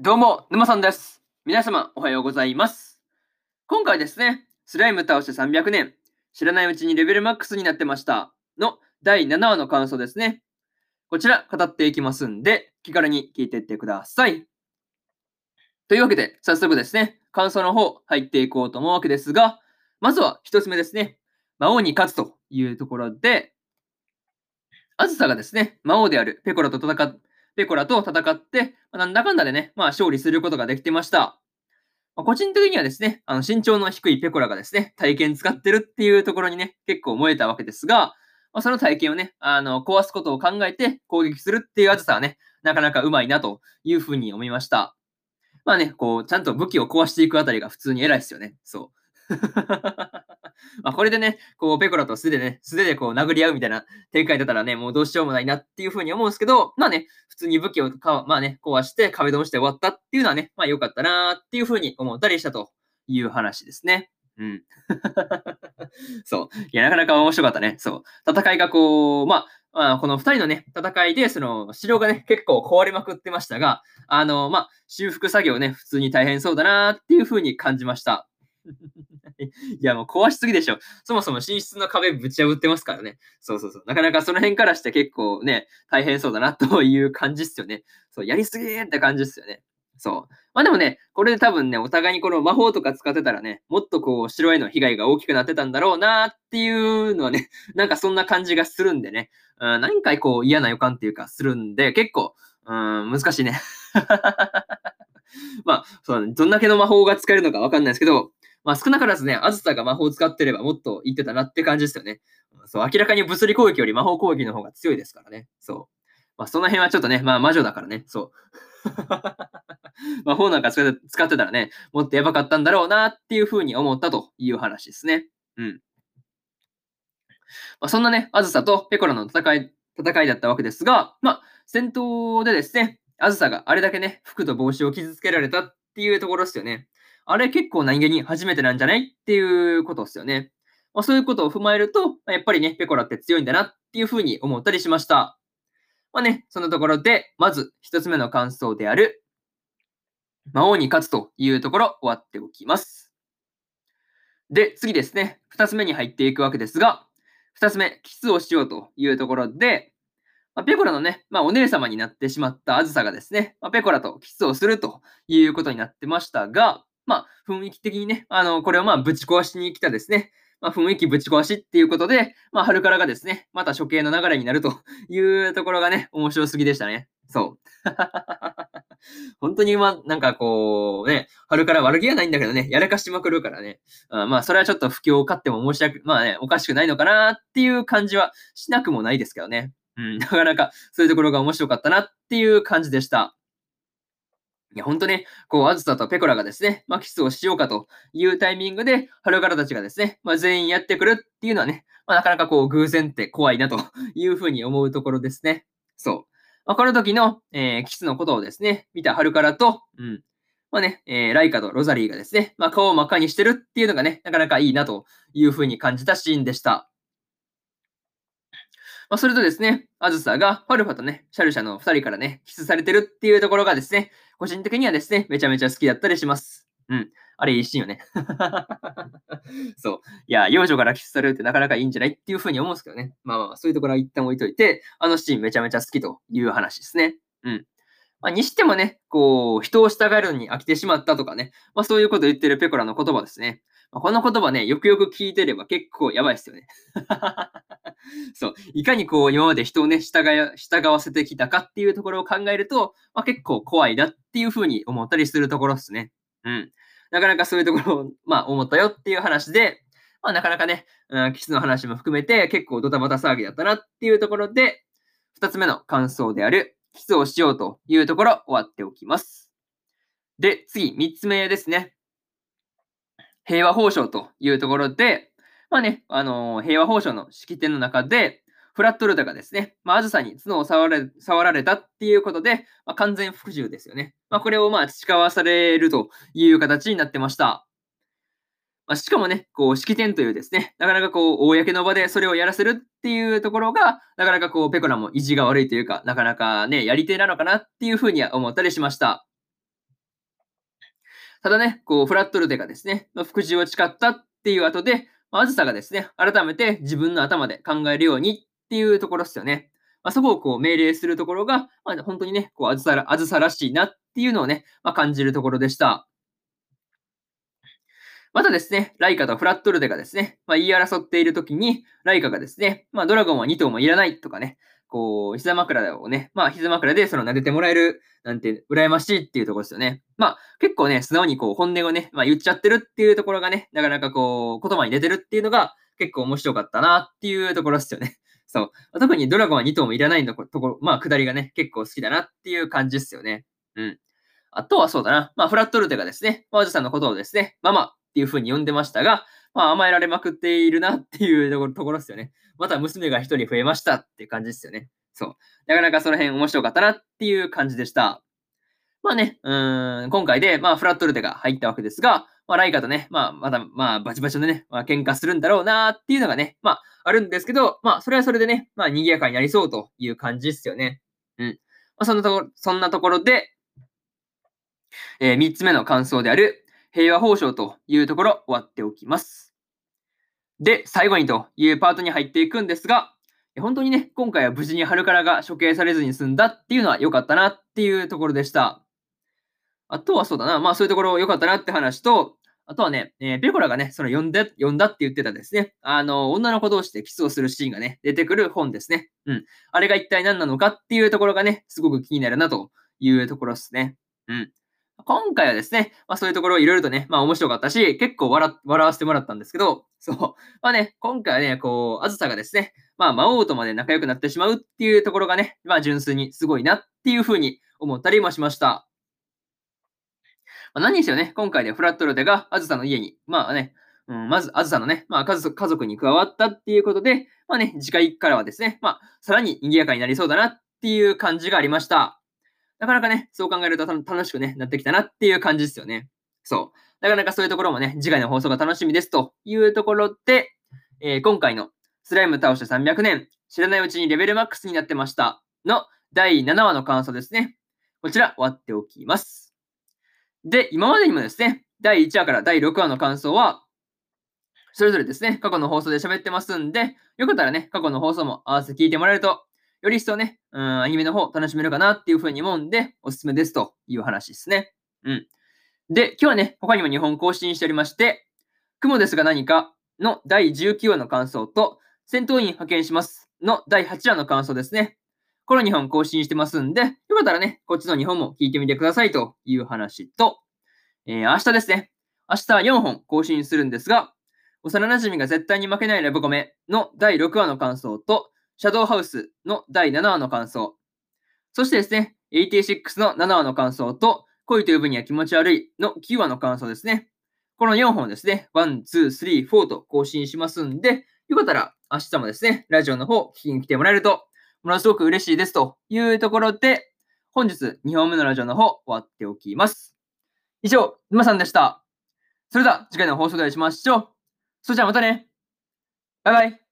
どうも、沼さんです。皆様、おはようございます。今回ですね、スライム倒して300年、知らないうちにレベルマックスになってましたの第7話の感想ですね。こちら、語っていきますんで、気軽に聞いていってください。というわけで、早速ですね、感想の方入っていこうと思うわけですが、まずは一つ目ですね、魔王に勝つというところで、あずさがですね、魔王であるペコラと戦ってペコラと戦って、まあなんだかんだでね、まあ勝利することができてました。まあ個人的にはですね、あの身長の低いペコラがですね、体験使ってるっていうところにね、結構燃えたわけですが、まあ、その体験をね、あの、壊すことを考えて攻撃するっていうあずさはね、なかなかうまいなというふうに思いました。まあね、こう、ちゃんと武器を壊していくあたりが普通に偉いですよね。そう。まあこれでね、こう、ペコラと素手でね、素手でこう殴り合うみたいな展開だったらね、もうどうしようもないなっていうふうに思うんですけど、まあね、普通に武器をか、まあね、壊して壁ドンして終わったっていうのはね、まあ良かったなーっていうふうに思ったりしたという話ですね。うん。そう。いや、なかなか面白かったね。そう。戦いがこう、まあ、まあ、この二人のね、戦いで、その、城がね、結構壊れまくってましたが、あの、まあ、修復作業ね、普通に大変そうだなっていうふうに感じました。いや、もう壊しすぎでしょ。そもそも寝室の壁ぶち破ってますからね。そうそうそう。なかなかその辺からして結構ね、大変そうだなという感じっすよね。そう、やりすぎーって感じっすよね。そう。まあでもね、これで多分ね、お互いにこの魔法とか使ってたらね、もっとこう、城への被害が大きくなってたんだろうなっていうのはね、なんかそんな感じがするんでね、うん、何回こう嫌な予感っていうかするんで、結構、うん、難しいね。まあ、そう、どんだけの魔法が使えるのかわかんないですけど、まあ少なからずね、あずさが魔法を使ってればもっと言ってたなって感じですよね。そう、明らかに物理攻撃より魔法攻撃の方が強いですからね。そう。まあその辺はちょっとね、まあ魔女だからね、そう。魔法なんか使って使ってたらね、もっとやばかったんだろうなっていうふうに思ったという話ですね。うん。まあ、そんなね、あずさとペコラの戦い、戦いだったわけですが、まあ、戦闘でですね、あずさがあれだけね、服と帽子を傷つけられたっていうところですよね。あれ結構何気に初めてなんじゃないっていうことですよね。まあ、そういうことを踏まえると、やっぱりね、ペコラって強いんだなっていうふうに思ったりしました。まあね、そのところで、まず一つ目の感想である、魔王に勝つというところ終わっておきます。で、次ですね、二つ目に入っていくわけですが、二つ目、キスをしようというところで、まあ、ペコラのね、まあ、お姉様になってしまったあずさがですね、まあ、ペコラとキスをするということになってましたが、まあ、雰囲気的にね、あの、これをまあ、ぶち壊しに来たですね、まあ、雰囲気ぶち壊しっていうことで、まあ、春からがですね、また処刑の流れになると いうところがね、面白すぎでしたね。そう。本当にま、なんかこう、ね、春から悪気はないんだけどね、やらかしまくるからね。あまあ、それはちょっと不況を買っても申し訳、まあね、おかしくないのかなっていう感じはしなくもないですけどね。うん、なかなかそういうところが面白かったなっていう感じでした。いや、ほんとね、こう、あずさとペコラがですね、まあ、キスをしようかというタイミングで、春からたちがですね、まあ、全員やってくるっていうのはね、まあ、なかなかこう、偶然って怖いなというふうに思うところですね。そう。まあ、この時の、えー、キスのことをですね、見た春からと、うん。まあね、えー、ライカとロザリーがですね、まあ、顔を真っ赤にしてるっていうのがね、なかなかいいなというふうに感じたシーンでした。まあ、それとですね、あずさがファルファとね、シャルシャの二人からね、キスされてるっていうところがですね、個人的にはですね、めちゃめちゃ好きだったりします。うん。あれいいシーンよね。そう。いや、幼女からキスされるってなかなかいいんじゃないっていうふうに思うんですけどね。まあまあ、そういうところは一旦置いといて、あのシーンめちゃめちゃ好きという話ですね。うん。まあ、にしてもね、こう、人を従えるのに飽きてしまったとかね、まあそういうことを言ってるペコラの言葉ですね。まあ、この言葉ね、よくよく聞いてれば結構やばいですよね。そう。いかにこう、今まで人をね、従い従わせてきたかっていうところを考えると、まあ、結構怖いなっていうふうに思ったりするところですね。うん。なかなかそういうところを、まあ、思ったよっていう話で、まあ、なかなかね、うん、キスの話も含めて結構ドタバタ騒ぎだったなっていうところで、二つ目の感想である、キスをしようというところ終わっておきます。で、次、三つ目ですね。平和報奨というところで、まあね、あのー、平和報奨の式典の中で、フラットルタがですね、まあ、あずさに角を触れ触られたっていうことで、まあ、完全服従ですよね。まあ、これをまあ培わされるという形になってました。まあ、しかもね、こう、式典というですね、なかなかこう、公の場でそれをやらせるっていうところが、なかなかこう、ペコラも意地が悪いというか、なかなかね、やり手なのかなっていうふうには思ったりしました。ただね、こう、フラットルテがですね、の服従を誓ったっていう後で、まあずさがですね、改めて自分の頭で考えるようにっていうところですよね。まあ、そこをこう命令するところが、まあ、本当にね、こうあずさら、あずさらしいなっていうのをね、まあ、感じるところでした。またですね、ライカとフラットルデがですね、まあ、言い争っているときに、ライカがですね、まあ、ドラゴンは2頭もいらないとかね、こう、膝枕をね、まあ、膝枕でその撫でてもらえるなんて、羨ましいっていうところですよね。まあ、結構ね、素直にこう、本音をね、まあ、言っちゃってるっていうところがね、なかなかこう、言葉に出てるっていうのが、結構面白かったなっていうところですよね。そう。特にドラゴンは2頭もいらないのところ、まあ、下りがね、結構好きだなっていう感じですよね。うん。あとはそうだな。まあ、フラットルテがですね、マージさんのことをですね、ママっていう風に呼んでましたが、まあ、甘えられまくっているなっていうところところですよね。また娘が1人増えましたっていう感じですよね。そう。なかなかその辺面白かったなっていう感じでした。まあね、うん、今回で、まあ、フラットルテが入ったわけですが、まあ、ライカとね、まあ、まだ、まあ、バチバチでね、まあ、喧嘩するんだろうなっていうのがね、まあ、あるんですけど、まあ、それはそれでね、まあ、賑やかになりそうという感じですよね。うん。まあ、そんなところ、そんなところで、えー、3つ目の感想である、平和報奨というところ、終わっておきます。で、最後にというパートに入っていくんですが、本当にね、今回は無事に春からが処刑されずに済んだっていうのは良かったなっていうところでした。あとはそうだな、まあそういうところ良かったなって話と、あとはね、えー、ペコラがね、その読んで、読んだって言ってたですね、あの、女の子同士でキスをするシーンがね、出てくる本ですね。うん。あれが一体何なのかっていうところがね、すごく気になるなというところですね。うん。今回はですね、まあそういうところいろいろとね、まあ面白かったし、結構笑笑わせてもらったんですけど、そう。まあね、今回はね、こう、あずさがですね、まあ魔王とまで仲良くなってしまうっていうところがね、まあ純粋にすごいなっていうふうに思ったりもしました。まあ、何にせよね、今回でフラットロテがあずさの家に、まあね、うん、まず、あずさのね、まあ、家族に加わったっていうことで、まあね、次回からはですね、まあ、さらに賑やかになりそうだなっていう感じがありました。なかなかね、そう考えると楽しくね、なってきたなっていう感じですよね。そう。なかなかそういうところもね、次回の放送が楽しみですというところで、えー、今回のスライム倒して300年、知らないうちにレベルマックスになってましたの第7話の感想ですね。こちら終わっておきます。で、今までにもですね、第1話から第6話の感想は、それぞれですね、過去の放送で喋ってますんで、よかったらね、過去の放送も合わせて聞いてもらえると、より一層ね、うん、アニメの方楽しめるかなっていうふうに思うんで、おすすめですという話ですね。うん。で、今日はね、他にも2本更新しておりまして、雲ですが何かの第19話の感想と、戦闘員派遣しますの第8話の感想ですね。この2本更新してますんで、よかったらね、こっちの2本も聞いてみてくださいという話と、えー、明日ですね。明日4本更新するんですが、幼馴染が絶対に負けないラブコメの第6話の感想と、シャドウハウスの第7話の感想、そしてですね、86の7話の感想と、恋という分には気持ち悪いの9話の感想ですね。この4本ですね、1、2、3、4と更新しますんで、よかったら明日もですね、ラジオの方聞きに来てもらえるとものすごく嬉しいですというところで、本日2本目のラジオの方終わっておきます。以上、沼さんでした。それでは次回の放送でお会いしましょう。それじゃあまたね。バイバイ。